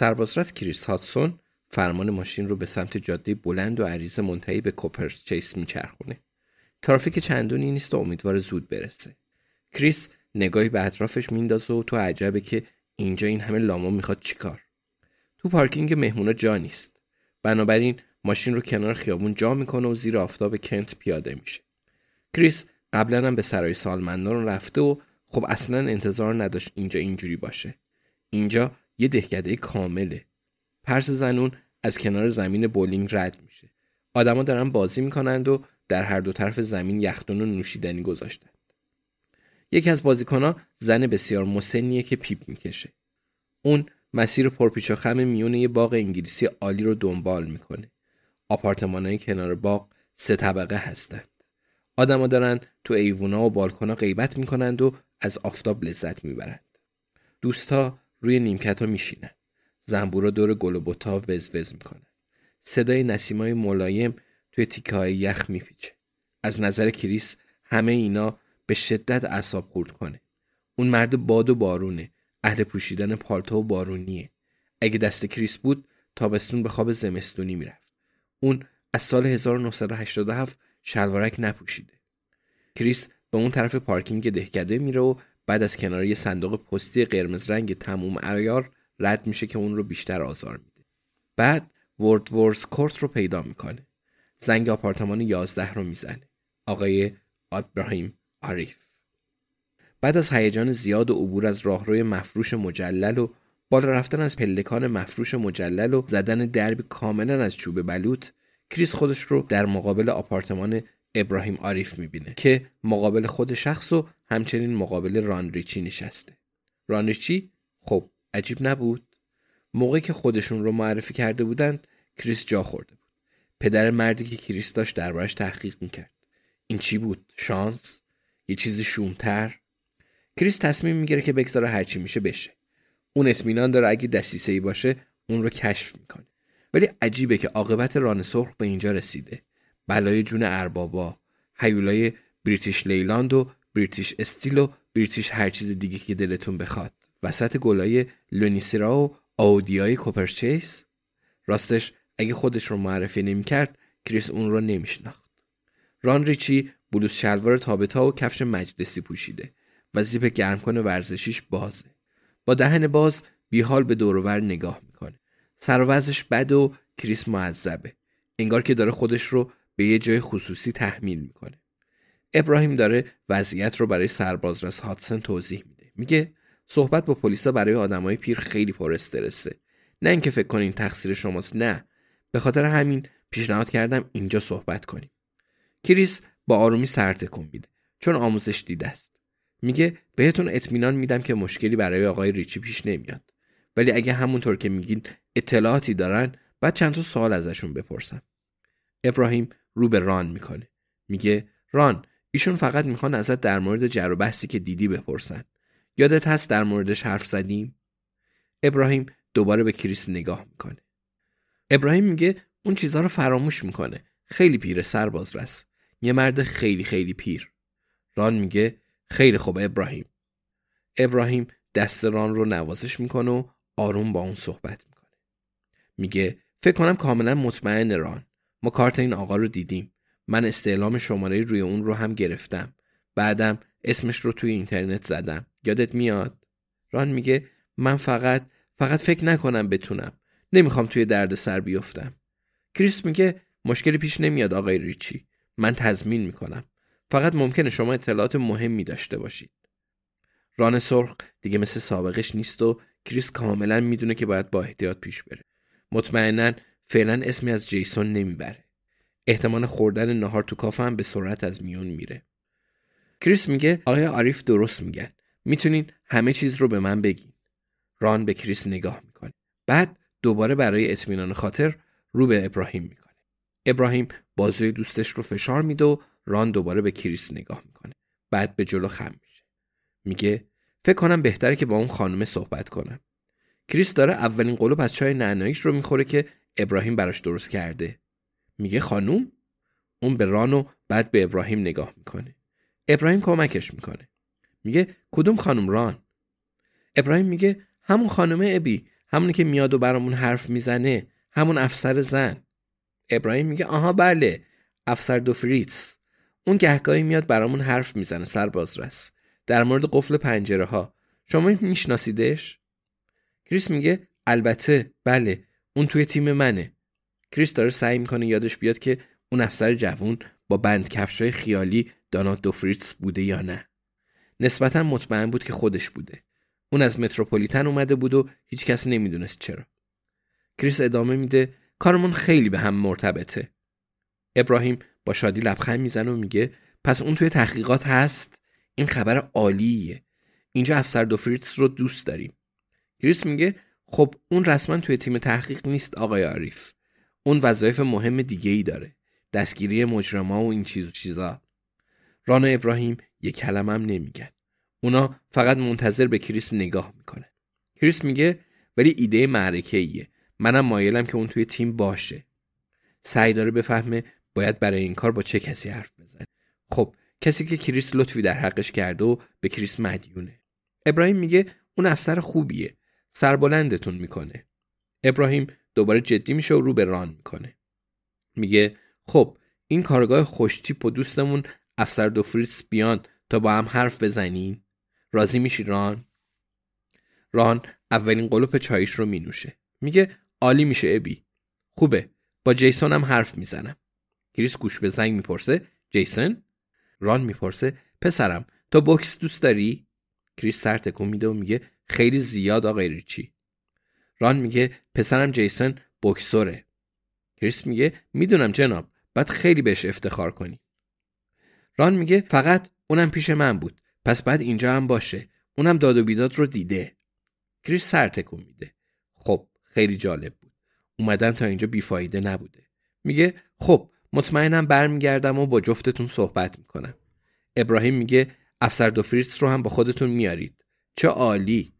سربازرات کریس هاتسون فرمان ماشین رو به سمت جاده بلند و عریض منتهی به کوپرس چیس میچرخونه. ترافیک چندونی نیست و امیدوار زود برسه. کریس نگاهی به اطرافش میندازه و تو عجبه که اینجا این همه لاما می‌خواد چیکار. تو پارکینگ مهمونا جا نیست. بنابراین ماشین رو کنار خیابون جا می‌کنه و زیر آفتاب کنت پیاده میشه. کریس قبلا هم به سرای سالمندان رفته و خب اصلا انتظار نداشت اینجا اینجوری باشه. اینجا یه دهکده کامله. پرس زنون از کنار زمین بولینگ رد میشه. آدما دارن بازی می‌کنند و در هر دو طرف زمین یخدون و نوشیدنی گذاشتند. یکی از بازیکنها زن بسیار مسنیه که پیپ می‌کشه. اون مسیر پرپیچ و خم میون یه باغ انگلیسی عالی رو دنبال می‌کنه. آپارتمانهای کنار باغ سه طبقه هستند. آدما دارن تو ایوونا و بالکونا غیبت می‌کنند و از آفتاب لذت می‌برند. دوستا روی نیمکت ها میشینن. زنبورا دور گل و بوتا وز وز می‌کنن. صدای نسیمای ملایم توی تیکه های یخ میپیچه. از نظر کریس همه اینا به شدت اعصاب خورد کنه. اون مرد باد و بارونه. اهل پوشیدن پالتو و بارونیه. اگه دست کریس بود تابستون به خواب زمستونی می‌رفت. اون از سال 1987 شلوارک نپوشیده. کریس به اون طرف پارکینگ دهکده میره و بعد از کنار یه صندوق پستی قرمز رنگ تموم عیار رد میشه که اون رو بیشتر آزار میده. بعد ورد ورس کورت رو پیدا می‌کنه. زنگ آپارتمان 11 رو می‌زنه. آقای ابراهیم عریف. بعد از هیجان زیاد و عبور از راهروی مفروش مجلل و بالا رفتن از پلکان مفروش مجلل و زدن دربی کاملا از چوب بلوط کریس خودش رو در مقابل آپارتمان ابراهیم عریف می‌بینه که مقابل خود شخص و همچنین مقابل ران ریچی نشسته. ران ریچی خب عجیب نبود. موقعی که خودشون رو معرفی کرده بودند کریس جا خورده بود. پدر مردی که کریس داشت دربارش تحقیق می‌کرد. این چی بود؟ شانس؟ یه چیزی شومتر؟ کریس تصمیم می‌گیره که بگذاره هرچی میشه بشه. اون اطمینان داره اگه دستیسه ای باشه اون رو کشف می‌کنه. ولی عجیبه که عاقبت ران سرخ به اینجا رسیده. بلای جون اربابا هیولای British Leyland و British Steel و British هر چیز دیگه که دلتون بخواد. وسط گلای Lonicera و آئودیای کوپرچیس راستش اگه خودش رو معرفی نمی‌کرد کریس اون رو نمیشناخت. ران ریچی بلوز شلوار تابتا و کفش مجلسی پوشیده. و زیپ گرم کنه ورزشیش بازه. با دهن باز بیحال به دورور نگاه می‌کنه. سر بد و کریس معذبه. انگار که داره خودش رو به یه جای خصوصی تحمیل می‌کنه. ابراهیم داره وضعیت رو برای سربازرس هاتسن توضیح میده. میگه صحبت با پلیسا برای آدمای پیر خیلی پر استرسه. نه اینکه فکر کنین تقصیر شماست نه. به خاطر همین پیشنهاد کردم اینجا صحبت کنیم کریس با آرومی سر تکون میده چون آموزش دیده است. میگه بهتون اطمینان میدم که مشکلی برای آقای ریچی پیش نمیاد. ولی اگه همونطور که میگین اطلاعاتی دارن بعد چند تا سوال ازشون بپرسم. ابراهیم رو به ران می‌کنه. میگه ران ایشون فقط می‌خوان ازت در مورد جر و بحثی که دیدی بپرسن. یادت هست در موردش حرف زدیم؟ ابراهیم دوباره به کریس نگاه می‌کنه. ابراهیم میگه اون چیزها رو فراموش می‌کنه. خیلی پیر سرباز رس. یه مرد خیلی خیلی پیر. ران میگه خیلی خوب ابراهیم. ابراهیم دست ران رو نوازش می‌کنه و آروم با اون صحبت می‌کنه. میگه فکر کنم کاملا مطمئن ران. ما کارت این آقا رو دیدیم. من استعلام شماره روی اون رو هم گرفتم. بعدم اسمش رو توی اینترنت زدم. یادت میاد؟ ران میگه من فقط فقط فکر نکنم بتونم. نمی‌خوام توی درد سر بیفتم. کریس میگه مشکلی پیش نمیاد آقای ریچی. من تضمین می‌کنم. فقط ممکنه شما اطلاعات مهمی داشته باشید. ران سرخ دیگه مثل سابقش نیست و کریس کاملا می‌دونه که باید با احتیاط پیش بره. مطمئنا فعلا اسمی از جیسون نمی‌بره. احتمال خوردن نهار تو کافه هم به سرعت از میون میره. کریس میگه آقای عریف درست میگن؟ می‌تونین همه چیز رو به من بگین. ران به کریس نگاه می‌کنه. بعد دوباره برای اطمینان خاطر رو به ابراهیم می‌کنه. ابراهیم بازوی دوستش رو فشار میده و ران دوباره به کریس نگاه می‌کنه. بعد به جلو خم میشه. میگه فکر کنم بهتره که با اون خانم صحبت کنم. کریس داره اولین قلوپ از چای نعناییش رو می‌خوره که ابراهیم براش درست کرده. میگه خانوم اون به ران و بعد به ابراهیم نگاه می‌کنه. ابراهیم کمکش می‌کنه. میگه کدوم خانم ران؟ ابراهیم میگه همون خانم ابی همونی که میاد و برامون حرف می‌زنه همون افسر زن. ابراهیم میگه آها بله افسر دو فریتس اون گهگاهی میاد برامون حرف می‌زنه سرباز رس. در مورد قفل پنجره ها شما میشناسیدش؟ کریس میگه البته بله. اون توی تیم منه. کریس داره سعی می‌کنه یادش بیاد که اون افسر جوون با بند کفشای خیالی دانا دوفریتس بوده یا نه. نسبتا مطمئن بود که خودش بوده. اون از متروپولیتن اومده بود و هیچ کس نمی‌دونست چرا. کریس ادامه میده کارمون خیلی به هم مرتبطه. ابراهیم با شادی لبخند می‌زنه و میگه پس اون توی تحقیقات هست؟ این خبر عالیه. اینجا افسر دوفریتس رو دوست داریم. کریس میگه خب اون رسما توی تیم تحقیق نیست آقای عریف اون وظایف مهم دیگه ای داره. دستگیری مجرما و این چیز و چیزا. رانا ابراهیم یک کلمه هم نمیگن. اونا فقط منتظر به کریس نگاه می‌کنه. کریس میگه ولی ایده معرکه ایه منم مایلم که اون توی تیم باشه. سعی داره بفهمه باید برای این کار با چه کسی حرف بزنه. خب کسی که کریس لطفی در حقش کرده و به کریس مدیونه. ابراهیم میگه اون افسر خوبیه. سربلندتون می‌کنه. ابراهیم دوباره جدی میشه و رو به ران می‌کنه. میگه خب این کارگاه خوشتیپ و دوستمون افسر دو فریتس بیان تا با هم حرف بزنین راضی میشی ران؟ ران اولین قلوپ چایش رو مینوشه. میگه عالی میشه ابی. خوبه با جیسون هم حرف می‌زنم. کریس گوش به زنگ می‌پرسه جیسون؟ ران می‌پرسه پسرم تو بوکس دوست داری؟ کریس سر تکون میده و میگه خیلی زیاد آقای ریچی. ران میگه پسرم جیسون بوکسوره کریس میگه می‌دونم جناب باید خیلی بهش افتخار کنی. ران میگه فقط اونم پیش من بود. پس باید اینجا هم باشه. اونم داد و بیداد رو دیده. کریس سر تکون میده. خب خیلی جالب بود. اومدن تا اینجا بیفایده نبوده. میگه خب مطمئنم برمیگردم و با جفتتون صحبت می‌کنم. ابراهیم میگه افسر دوفریتس رو هم با خودتون میارید. چه عالی!